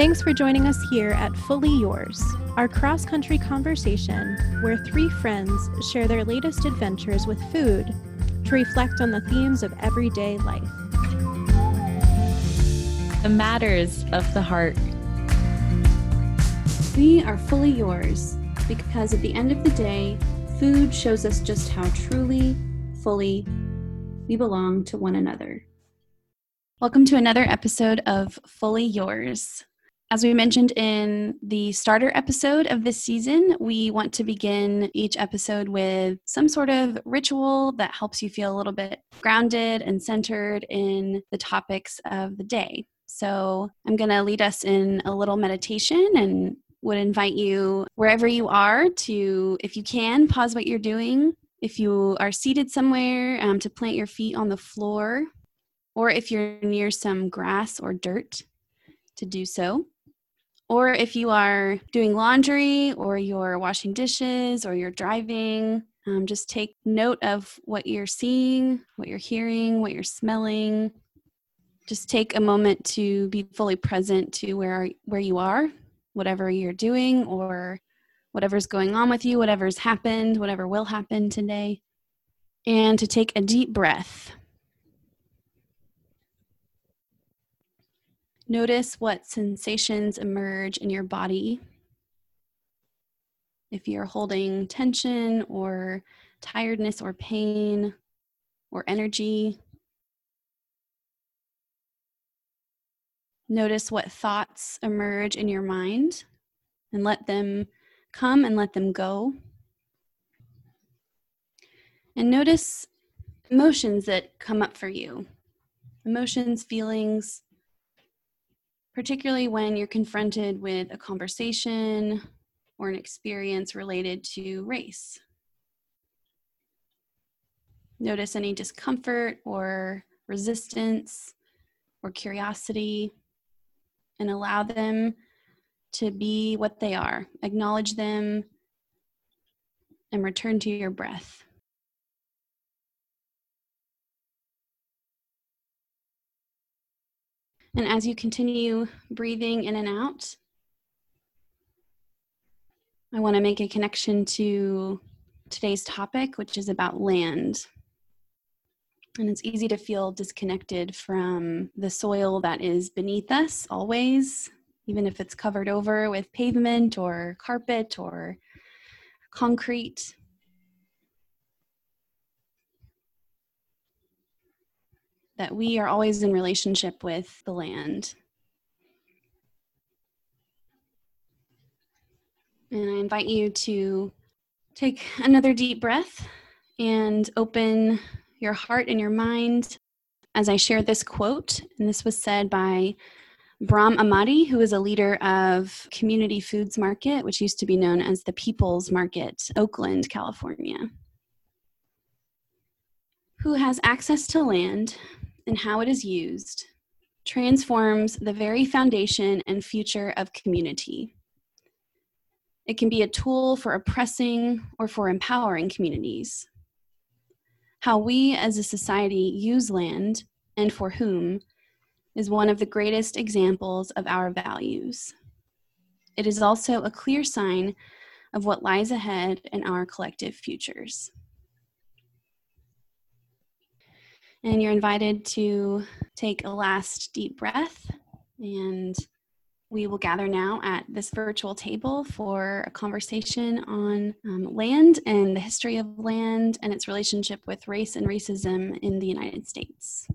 Thanks for joining us here at Fully Yours, our cross country conversation where three friends share their latest adventures with food to reflect on the themes of everyday life. The matters of the heart. We are fully yours because at the end of the day, food shows us just how truly, fully we belong to one another. Welcome to another episode of Fully Yours. As we mentioned in the starter episode of this season, we want to begin each episode with some sort of ritual that helps you feel a little bit grounded and centered in the topics of the day. So, I'm going to lead us in a little meditation and would invite you, wherever you are, to, if you can, pause what you're doing. If you are seated somewhere, um, to plant your feet on the floor, or if you're near some grass or dirt, to do so. Or if you are doing laundry or you're washing dishes or you're driving, um, just take note of what you're seeing, what you're hearing, what you're smelling. Just take a moment to be fully present to where where you are, whatever you're doing or whatever's going on with you, whatever's happened, whatever will happen today. And to take a deep breath. Notice what sensations emerge in your body. If you're holding tension or tiredness or pain or energy, notice what thoughts emerge in your mind and let them come and let them go. And notice emotions that come up for you emotions, feelings, particularly when you're confronted with a conversation or an experience related to race. Notice any discomfort or resistance or curiosity and allow them to be what they are. Acknowledge them and return to your breath. And as you continue breathing in and out, I want to make a connection to today's topic, which is about land. And it's easy to feel disconnected from the soil that is beneath us always, even if it's covered over with pavement or carpet or concrete. That we are always in relationship with the land. And I invite you to take another deep breath and open your heart and your mind as I share this quote. And this was said by Brahm Ahmadi, who is a leader of Community Foods Market, which used to be known as the People's Market, Oakland, California. Who has access to land and how it is used transforms the very foundation and future of community. It can be a tool for oppressing or for empowering communities. How we as a society use land and for whom is one of the greatest examples of our values. It is also a clear sign of what lies ahead in our collective futures. And you're invited to take a last deep breath. And we will gather now at this virtual table for a conversation on um, land and the history of land and its relationship with race and racism in the United States.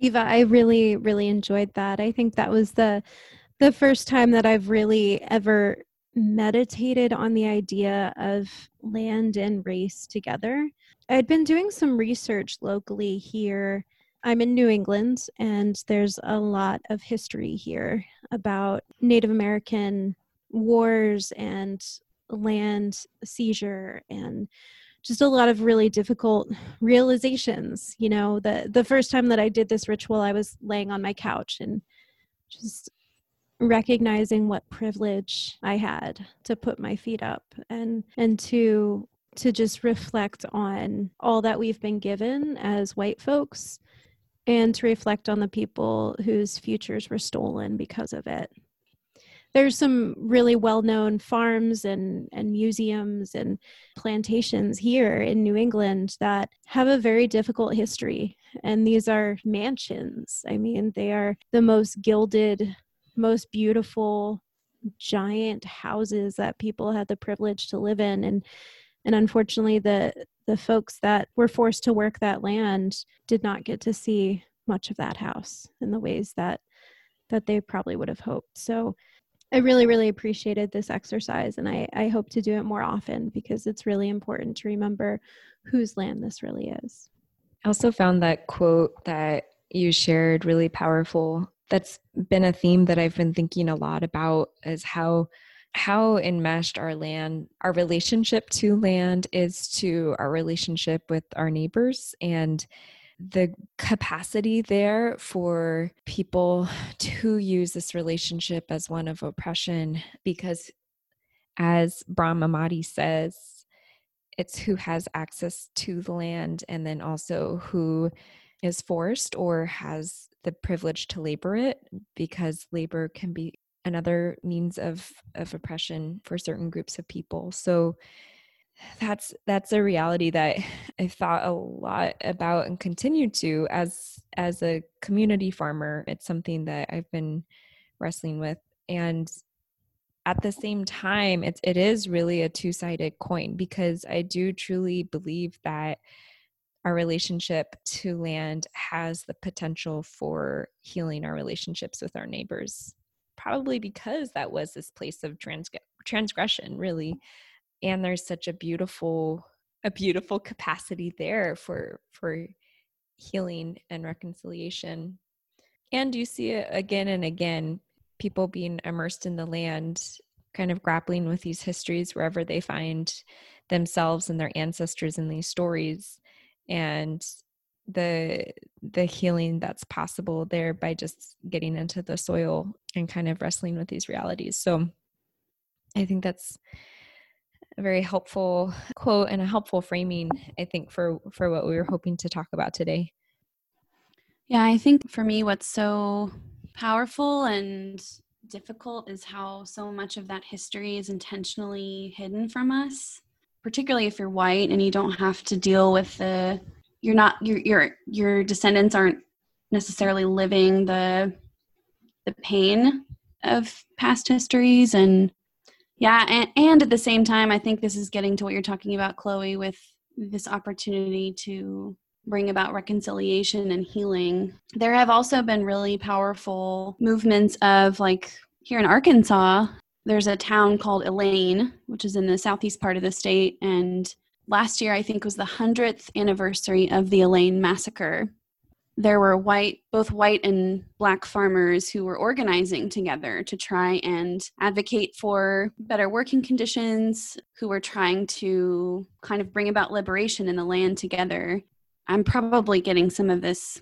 Eva, I really, really enjoyed that. I think that was the the first time that I've really ever meditated on the idea of land and race together. I'd been doing some research locally here. I'm in New England, and there's a lot of history here about Native American wars and land seizure and just a lot of really difficult realizations you know the the first time that i did this ritual i was laying on my couch and just recognizing what privilege i had to put my feet up and and to to just reflect on all that we've been given as white folks and to reflect on the people whose futures were stolen because of it. There's some really well known farms and, and museums and plantations here in New England that have a very difficult history. And these are mansions. I mean, they are the most gilded, most beautiful, giant houses that people had the privilege to live in. And and unfortunately the the folks that were forced to work that land did not get to see much of that house in the ways that that they probably would have hoped. So i really really appreciated this exercise and i i hope to do it more often because it's really important to remember whose land this really is. I also found that quote that you shared really powerful. That's been a theme that i've been thinking a lot about is how how enmeshed our land, our relationship to land is to our relationship with our neighbors and the capacity there for people to use this relationship as one of oppression because as Brahm Ahmadi says, it's who has access to the land and then also who is forced or has the privilege to labor it because labor can be another means of of oppression for certain groups of people. So that's that's a reality that i've thought a lot about and continue to as as a community farmer. It's something that i've been wrestling with. And at the same time it's it is really a two-sided coin because i do truly believe that our relationship to land has the potential for healing our relationships with our neighbors probably because that was this place of trans- transgression really and there's such a beautiful a beautiful capacity there for for healing and reconciliation. And you see it again and again people being immersed in the land kind of grappling with these histories wherever they find themselves and their ancestors in these stories and the the healing that's possible there by just getting into the soil and kind of wrestling with these realities. So i think that's a very helpful quote and a helpful framing i think for for what we were hoping to talk about today. Yeah i think for me what's so powerful and difficult is how so much of that history is intentionally hidden from us particularly if you're white and you don't have to deal with the you're not your your your descendants aren't necessarily living the the pain of past histories and yeah and, and at the same time i think this is getting to what you're talking about chloe with this opportunity to bring about reconciliation and healing there have also been really powerful movements of like here in arkansas there's a town called elaine which is in the southeast part of the state and last year, I think, was the 100th anniversary of the Elaine massacre. There were white, both white and black farmers who were organizing together to try and advocate for better working conditions, who were trying to kind of bring about liberation in the land together. I'm probably getting some of this.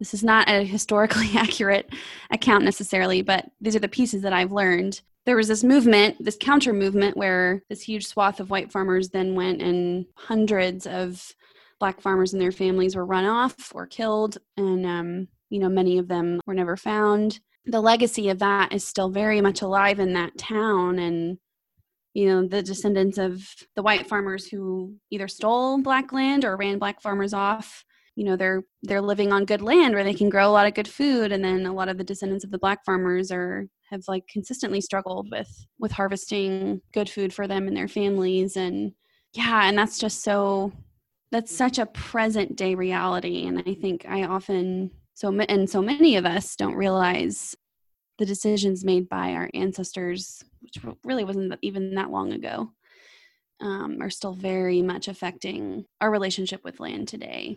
This is not a historically accurate account necessarily, but these are the pieces that I've learned there was this movement, this counter movement, where this huge swath of white farmers then went and hundreds of black farmers and their families were run off or killed, and um, you know many of them were never found. The legacy of that is still very much alive in that town, and you know the descendants of the white farmers who either stole black land or ran black farmers off you know they're they're living on good land where they can grow a lot of good food and then a lot of the descendants of the black farmers are have like consistently struggled with with harvesting good food for them and their families and yeah and that's just so that's such a present day reality and i think i often so and so many of us don't realize the decisions made by our ancestors which really wasn't even that long ago um, are still very much affecting our relationship with land today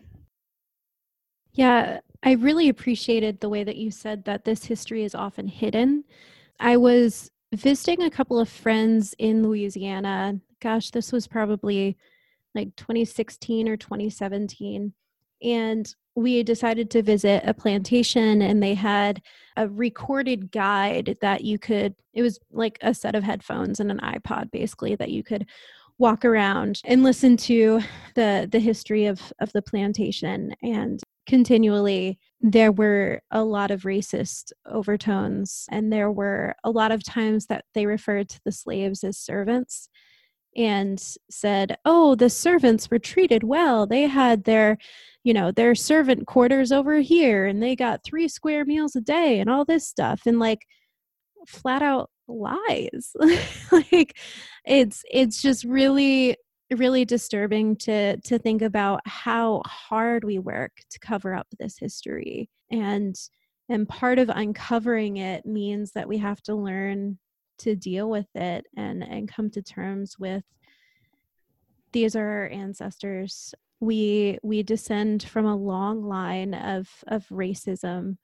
yeah, I really appreciated the way that you said that this history is often hidden. I was visiting a couple of friends in Louisiana. Gosh, this was probably like 2016 or 2017. And we decided to visit a plantation, and they had a recorded guide that you could, it was like a set of headphones and an iPod basically that you could walk around and listen to the the history of of the plantation and continually there were a lot of racist overtones and there were a lot of times that they referred to the slaves as servants and said oh the servants were treated well. They had their you know their servant quarters over here and they got three square meals a day and all this stuff and like flat out lies. Like it's it's just really really disturbing to to think about how hard we work to cover up this history and and part of uncovering it means that we have to learn to deal with it and and come to terms with these are our ancestors we we descend from a long line of of racism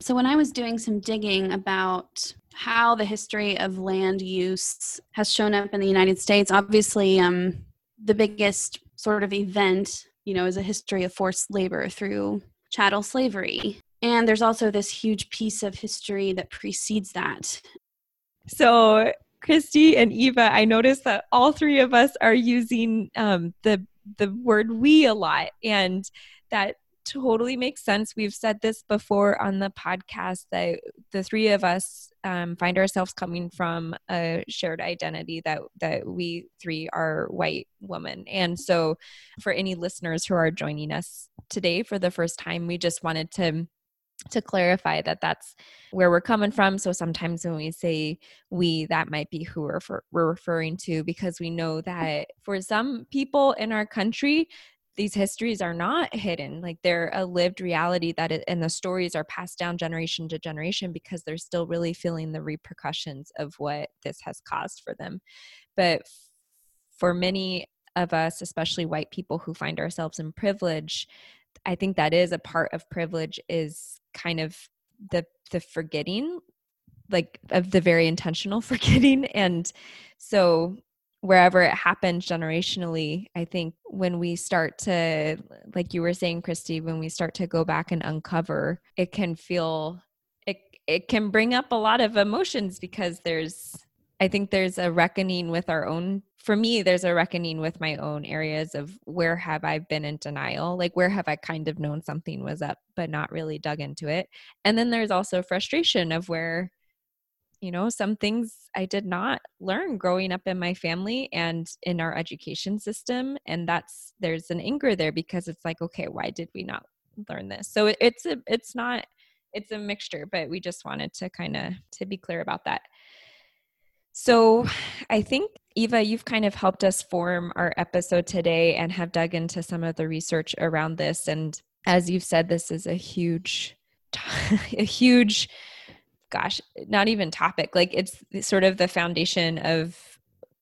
so when i was doing some digging about how the history of land use has shown up in the united states obviously um the biggest sort of event, you know, is a history of forced labor through chattel slavery. And there's also this huge piece of history that precedes that. So, Christy and Eva, I noticed that all three of us are using um, the the word "we" a lot, and that totally makes sense. We've said this before on the podcast that the three of us um, find ourselves coming from a shared identity that that we three are white women. And so, for any listeners who are joining us today for the first time, we just wanted to to clarify that that's where we're coming from. So sometimes when we say we that might be who we're, we're referring to because we know that for some people in our country these histories are not hidden. Like they're a lived reality that it, and the stories are passed down generation to generation because they're still really feeling the repercussions of what this has caused for them. But for many of us especially white people who find ourselves in privilege i think that is a part of privilege is kind of the the forgetting like of the very intentional forgetting. And so wherever it happens generationally i think when we start to like you were saying christy when we start to go back and uncover it can feel it it can bring up a lot of emotions because there's i think there's a reckoning with our own for me there's a reckoning with my own areas of where have i been in denial like where have i kind of known something was up but not really dug into it. And then there's also frustration of where you know some things i did not learn growing up in my family and in our education system and that's there's an anger there because it's like okay why did we not learn this? So it's a it's not it's a mixture but we just wanted to kind of to be clear about that so i think eva you've kind of helped us form our episode today and have dug into some of the research around this. And as you've said this is a huge a huge gosh not even topic. Like it's sort of the foundation of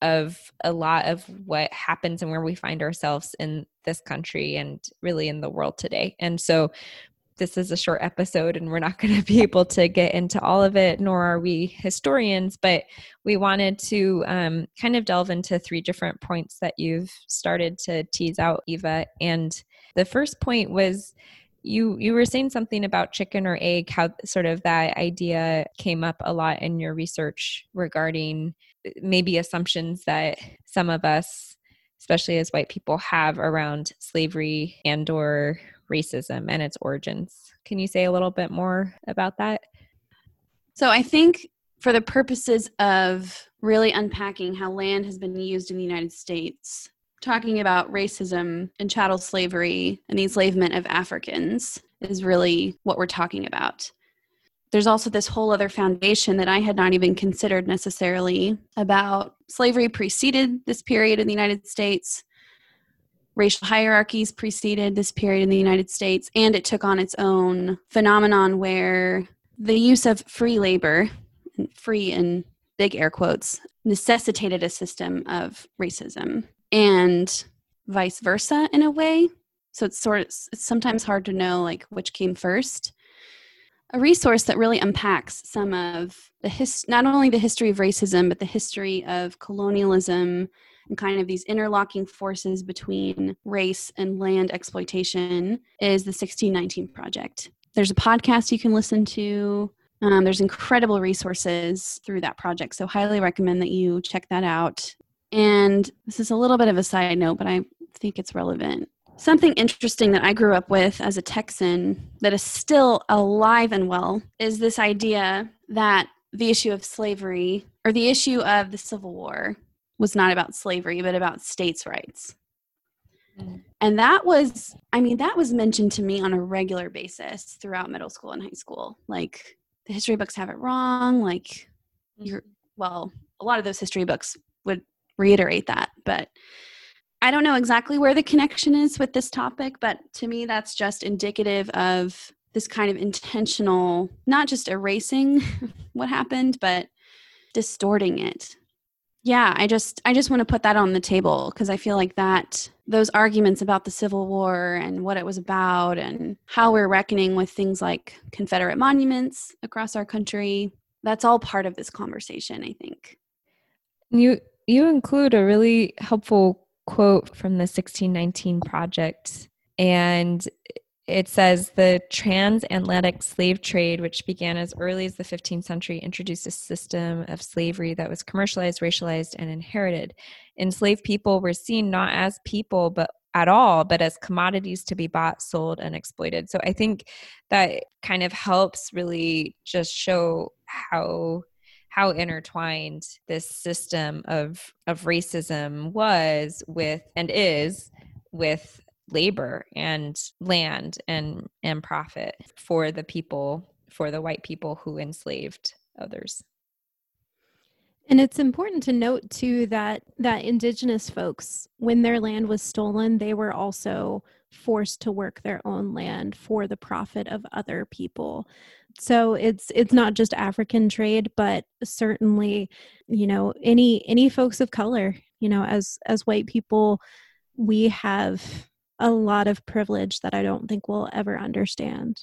of a lot of what happens and where we find ourselves in this country and really in the world today. And so this is a short episode and we're not going to be able to get into all of it nor are we historians but we wanted to um, kind of delve into three different points that you've started to tease out eva. And the first point was you you were saying something about chicken or egg how sort of that idea came up a lot in your research regarding maybe assumptions that some of us especially as white people have around slavery and or racism and its origins can you say a little bit more about that so i think for the purposes of really unpacking how land has been used in the united states talking about racism and chattel slavery and the enslavement of Africans is really what we're talking about. There's also this whole other foundation that I had not even considered necessarily about slavery preceded this period in the United States. Racial hierarchies preceded this period in the United States, and it took on its own phenomenon where the use of free labor, free in big air quotes, necessitated a system of racism and vice versa in a way. So it's sort of it's sometimes hard to know like which came first. A resource that really unpacks some of the his not only the history of racism but the history of colonialism and kind of these interlocking forces between race and land exploitation is the 1619 project. There's a podcast you can listen to. Um, there's incredible resources through that project, so highly recommend that you check that out. And this is a little bit of a side note, but I think it's relevant. Something interesting that I grew up with as a Texan that is still alive and well is this idea that the issue of slavery or the issue of the Civil War was not about slavery, but about states' rights. Mm. And that was, I mean, that was mentioned to me on a regular basis throughout middle school and high school. Like, the history books have it wrong. Like, you're, well, a lot of those history books would reiterate that, but I don't know exactly where the connection is with this topic, but to me, that's just indicative of this kind of intentional, not just erasing what happened, but distorting it. Yeah, I just I just want to put that on the table because I feel like that those arguments about the Civil War and what it was about and how we're reckoning with things like Confederate monuments across our country, that's all part of this conversation, I think. You you include a really helpful quote from the 1619 Project. And it says the transatlantic slave trade, which began as early as the 15th century, introduced a system of slavery that was commercialized, racialized, and inherited. Enslaved people were seen not as people, but at all, but as commodities to be bought, sold, and exploited. So I think that kind of helps really just show how how intertwined this system of of racism was with and is with labor and land and and profit for the people for the white people who enslaved others. And it's important to note too that that indigenous folks when their land was stolen they were also forced to work their own land for the profit of other people. So it's it's not just african trade but certainly you know any any folks of color you know as as white people we have a lot of privilege that i don't think we'll ever understand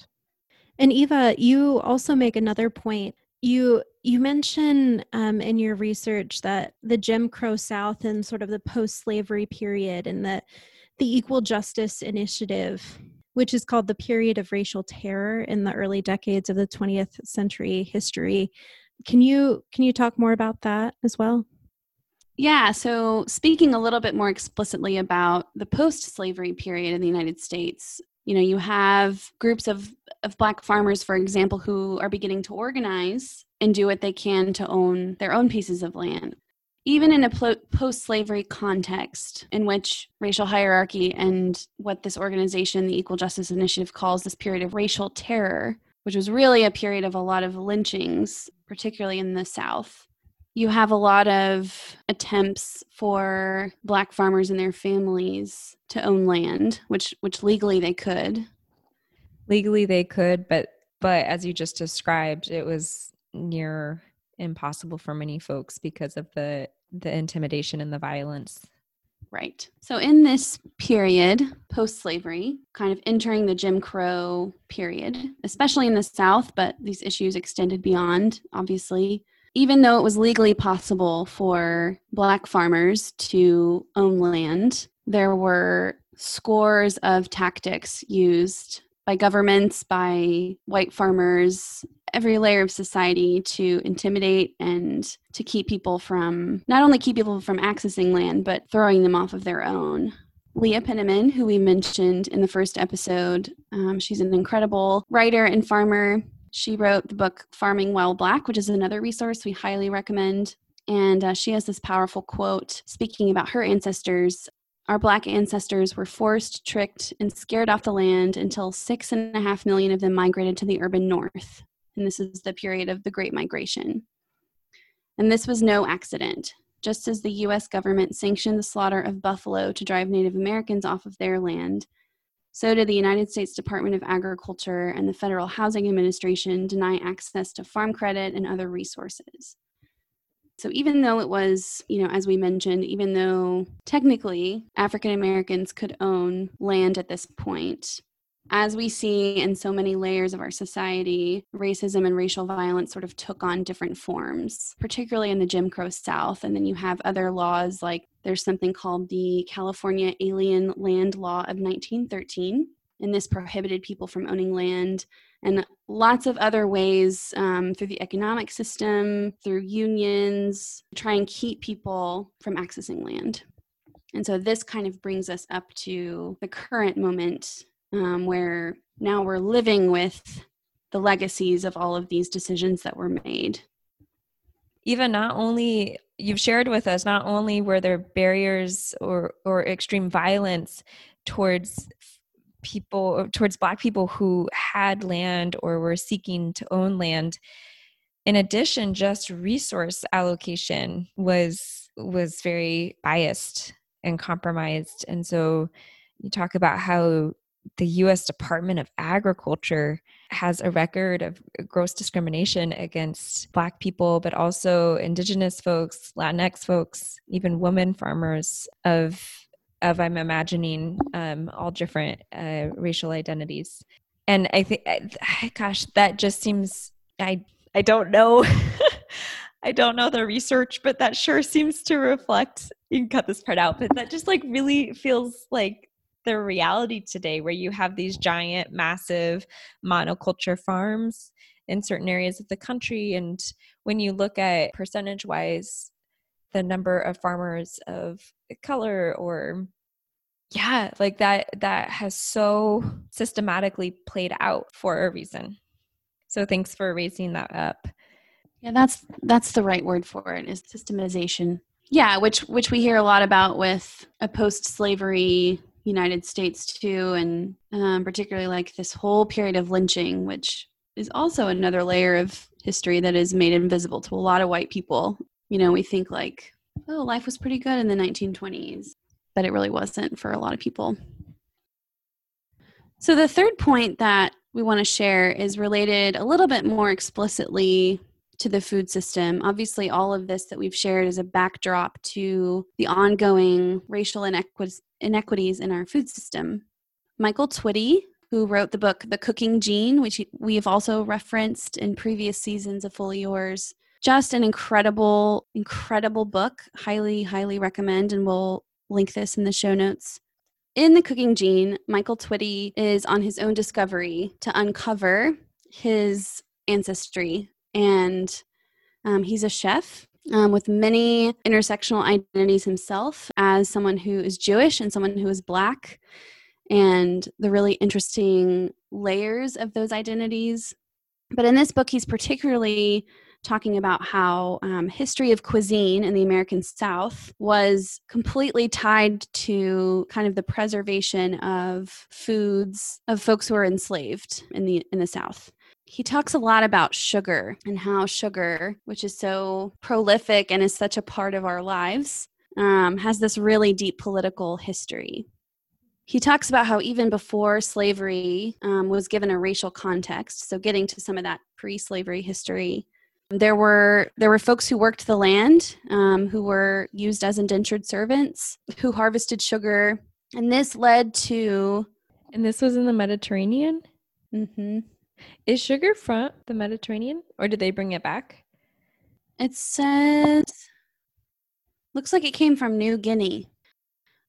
and eva you also make another point you you mention um, in your research that the jim crow south and sort of the post-slavery period and the the equal justice initiative which is called the period of racial terror in the early decades of the 20th century history. Can you can you talk more about that as well? Yeah, so speaking a little bit more explicitly about the post-slavery period in the United States, you know, you have groups of of black farmers for example who are beginning to organize and do what they can to own their own pieces of land even in a post slavery context in which racial hierarchy and what this organization, the Equal Justice Initiative, calls this period of racial terror, which was really a period of a lot of lynchings, particularly in the South. You have a lot of attempts for black farmers and their families to own land, which which legally they could. Legally they could, but but as you just described, it was near impossible for many folks because of the the intimidation and the violence. Right. So, in this period, post slavery, kind of entering the Jim Crow period, especially in the South, but these issues extended beyond, obviously. Even though it was legally possible for Black farmers to own land, there were scores of tactics used by governments, by white farmers, every layer of society to intimidate and to keep people from not only keep people from accessing land, but throwing them off of their own. Leah Penniman, who we mentioned in the first episode, um, she's an incredible writer and farmer. She wrote the book Farming While Black, which is another resource we highly recommend. And uh, she has this powerful quote speaking about her ancestors. Our Black ancestors were forced, tricked, and scared off the land until six and a half million of them migrated to the urban north and this is the period of the Great Migration. And this was no accident. Just as the US government sanctioned the slaughter of buffalo to drive Native Americans off of their land, so did the United States Department of Agriculture and the Federal Housing Administration deny access to farm credit and other resources. So even though it was, you know, as we mentioned, even though technically African Americans could own land at this point, as we see in so many layers of our society, racism and racial violence sort of took on different forms, particularly in the Jim Crow South. And then you have other laws like there's something called the California Alien Land Law of 1913. And this prohibited people from owning land and lots of other ways um, through the economic system, through unions, try and keep people from accessing land. And so this kind of brings us up to the current moment um, where now we're living with the legacies of all of these decisions that were made. Even not only you've shared with us, not only were there barriers or or extreme violence towards people towards black people who had land or were seeking to own land in addition just resource allocation was was very biased and compromised. And so you talk about how the US Department of Agriculture has a record of gross discrimination against Black people, but also Indigenous folks, Latinx folks, even women farmers of of I'm imagining um, all different uh, racial identities. And I think, gosh, that just seems I I don't know. I don't know the research, but that sure seems to reflect. You can cut this part out, but that just like really feels like the reality today where you have these giant massive monoculture farms in certain areas of the country and when you look at percentage wise the number of farmers of color or yeah like that that has so systematically played out for a reason. So thanks for raising that up. Yeah that's that's the right word for it is systemization. Yeah which which we hear a lot about with a post slavery United States too, and um, particularly like this whole period of lynching, which is also another layer of history that is made invisible to a lot of white people. You know, we think like, oh, life was pretty good in the 1920s, but it really wasn't for a lot of people. So, the third point that we want to share is related a little bit more explicitly to the food system. Obviously, all of this that we've shared is a backdrop to the ongoing racial inequ- inequities in our food system. Michael Twitty, who wrote the book The Cooking Gene, which we have also referenced in previous seasons of Fully Yours, just an incredible, incredible book. Highly, highly recommend, and we'll link this in the show notes. In The Cooking Gene, Michael Twitty is on his own discovery to uncover his ancestry and um, he's a chef um, with many intersectional identities himself as someone who is Jewish and someone who is Black, and the really interesting layers of those identities. But in this book, he's particularly talking about how um, history of cuisine in the American South was completely tied to kind of the preservation of foods of folks who were enslaved in the in the South he talks a lot about sugar and how sugar, which is so prolific and is such a part of our lives, um, has this really deep political history. He talks about how even before slavery um, was given a racial context, so getting to some of that pre-slavery history, there were there were folks who worked the land, um, who were used as indentured servants, who harvested sugar, and this led to. And this was in the Mediterranean. Mm-hmm. Is sugar from the Mediterranean or did they bring it back? It says, looks like it came from New Guinea.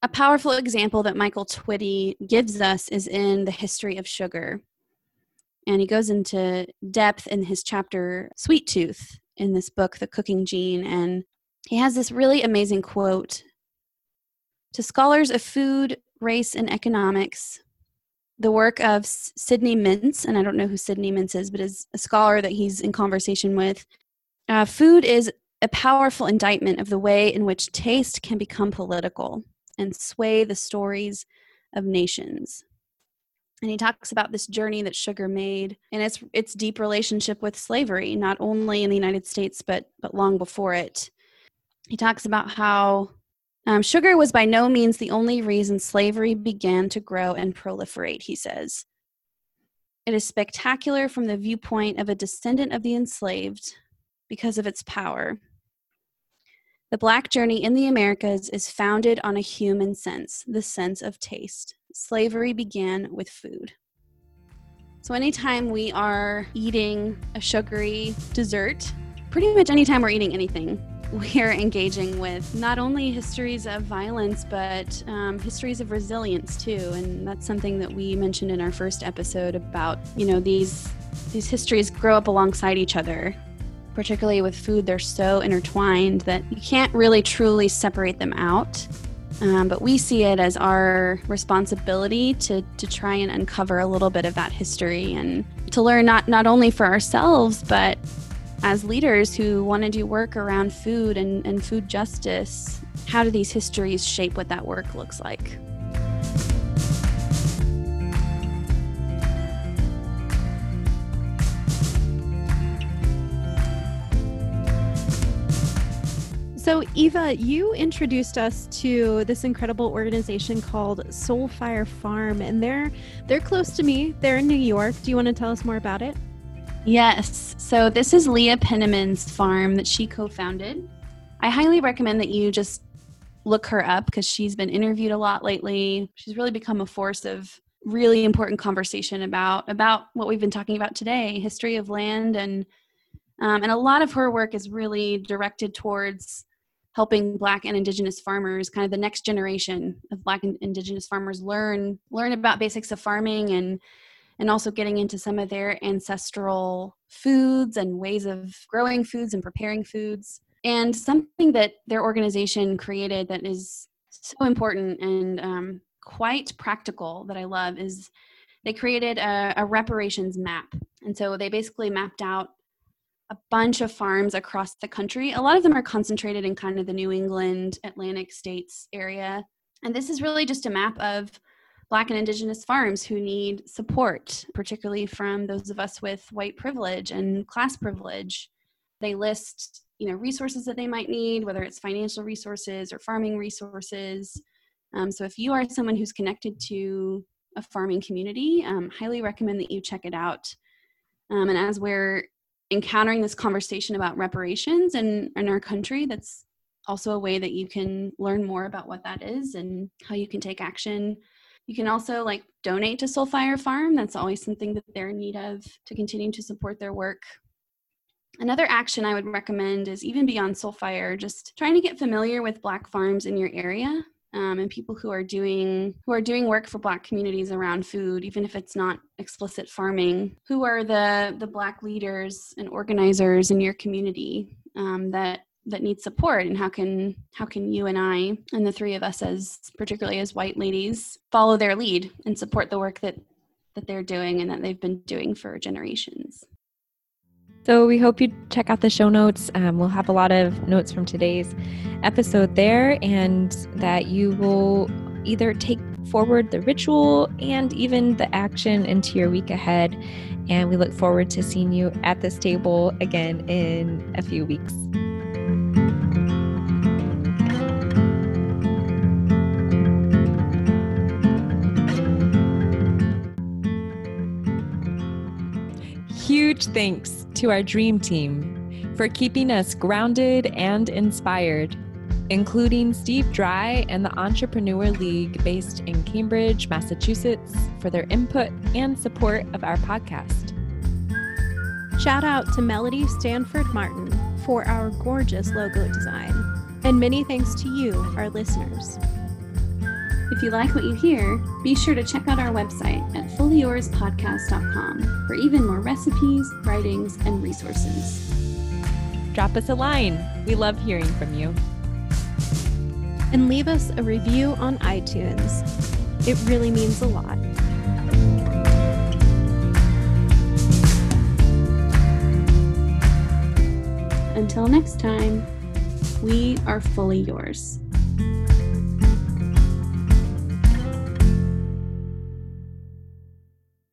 A powerful example that Michael Twitty gives us is in the history of sugar. And he goes into depth in his chapter Sweet Tooth in this book, The Cooking Gene. And he has this really amazing quote To scholars of food, race, and economics, the work of Sidney Mintz, and I don't know who Sidney Mintz is, but is a scholar that he's in conversation with. Uh, food is a powerful indictment of the way in which taste can become political and sway the stories of nations. And he talks about this journey that sugar made and its its deep relationship with slavery, not only in the United States but but long before it. He talks about how um, sugar was by no means the only reason slavery began to grow and proliferate, he says. It is spectacular from the viewpoint of a descendant of the enslaved because of its power. The Black journey in the Americas is founded on a human sense, the sense of taste. Slavery began with food. So, anytime we are eating a sugary dessert, pretty much anytime we're eating anything, we're engaging with not only histories of violence, but um, histories of resilience too. And that's something that we mentioned in our first episode about, you know, these these histories grow up alongside each other. Particularly with food, they're so intertwined that you can't really truly separate them out. Um, but we see it as our responsibility to, to try and uncover a little bit of that history and to learn not, not only for ourselves, but as leaders who want to do work around food and, and food justice, how do these histories shape what that work looks like? So, Eva, you introduced us to this incredible organization called Soulfire Farm, and they're they're close to me. They're in New York. Do you want to tell us more about it? Yes. So this is Leah Penniman's farm that she co-founded. I highly recommend that you just look her up because she's been interviewed a lot lately. She's really become a force of really important conversation about about what we've been talking about today, history of land and um, and a lot of her work is really directed towards helping black and indigenous farmers kind of the next generation of black and indigenous farmers learn learn about basics of farming and and also getting into some of their ancestral foods and ways of growing foods and preparing foods and something that their organization created that is so important and um, quite practical that i love is they created a, a reparations map and so they basically mapped out a bunch of farms across the country. A lot of them are concentrated in kind of the New England, Atlantic states area. And this is really just a map of Black and Indigenous farms who need support, particularly from those of us with white privilege and class privilege. They list you know resources that they might need whether it's financial resources or farming resources um, so if you are someone who's connected to a farming community um, highly recommend that you check it out um, and as we're encountering this conversation about reparations in, in our country that's also a way that you can learn more about what that is and how you can take action you can also like donate to soulfire farm. That's always something that they're in need of to continue to support their work. Another action i would recommend is even beyond soulfire just trying to get familiar with black farms in your area um, and people who are doing who are doing work for black communities around food even if it's not explicit farming. Who are the the black leaders and organizers in your community um, that that need support and how can how can you and i and the three of us as particularly as white ladies follow their lead and support the work that that they're doing and that they've been doing for generations so we hope you check out the show notes. Um, we'll have a lot of notes from today's episode there, and that you will either take forward the ritual and even the action into your week ahead. And we look forward to seeing you at this table again in a few weeks. Huge thanks to our dream team for keeping us grounded and inspired, including Steve Dry and the Entrepreneur League based in Cambridge, Massachusetts, for their input and support of our podcast. Shout out to Melody Stanford Martin for our gorgeous logo design. And many thanks to you, our listeners. If you like what you hear, be sure to check out our website at fullyyourspodcast.com for even more recipes, writings, and resources. Drop us a line. We love hearing from you. And leave us a review on iTunes. It really means a lot. Until next time, we are fully yours.